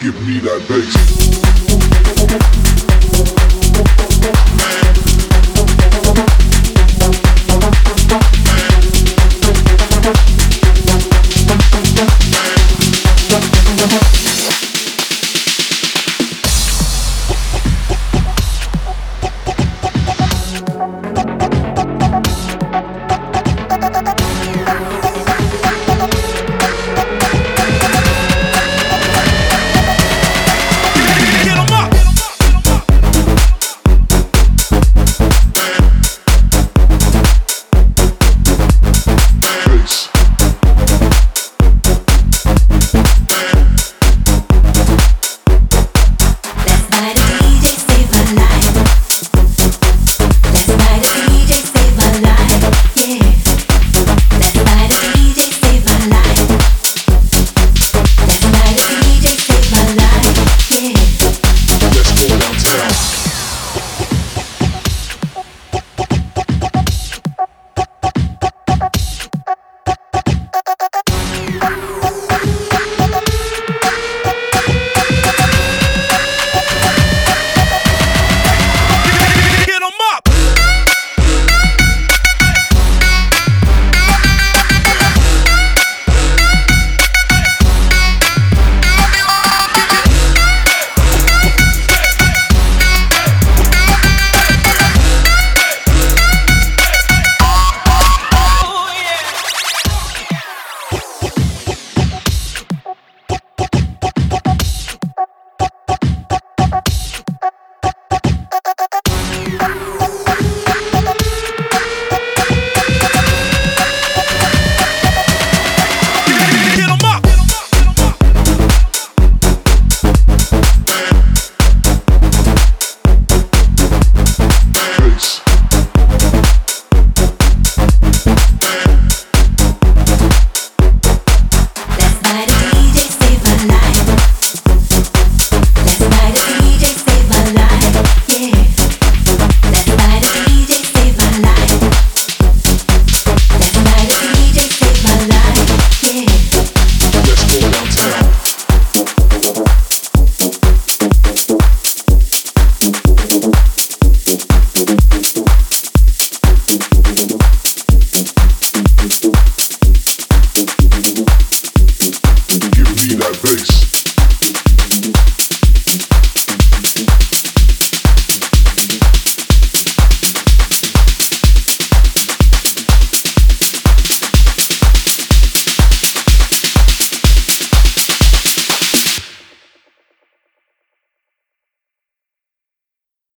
Give me that bass.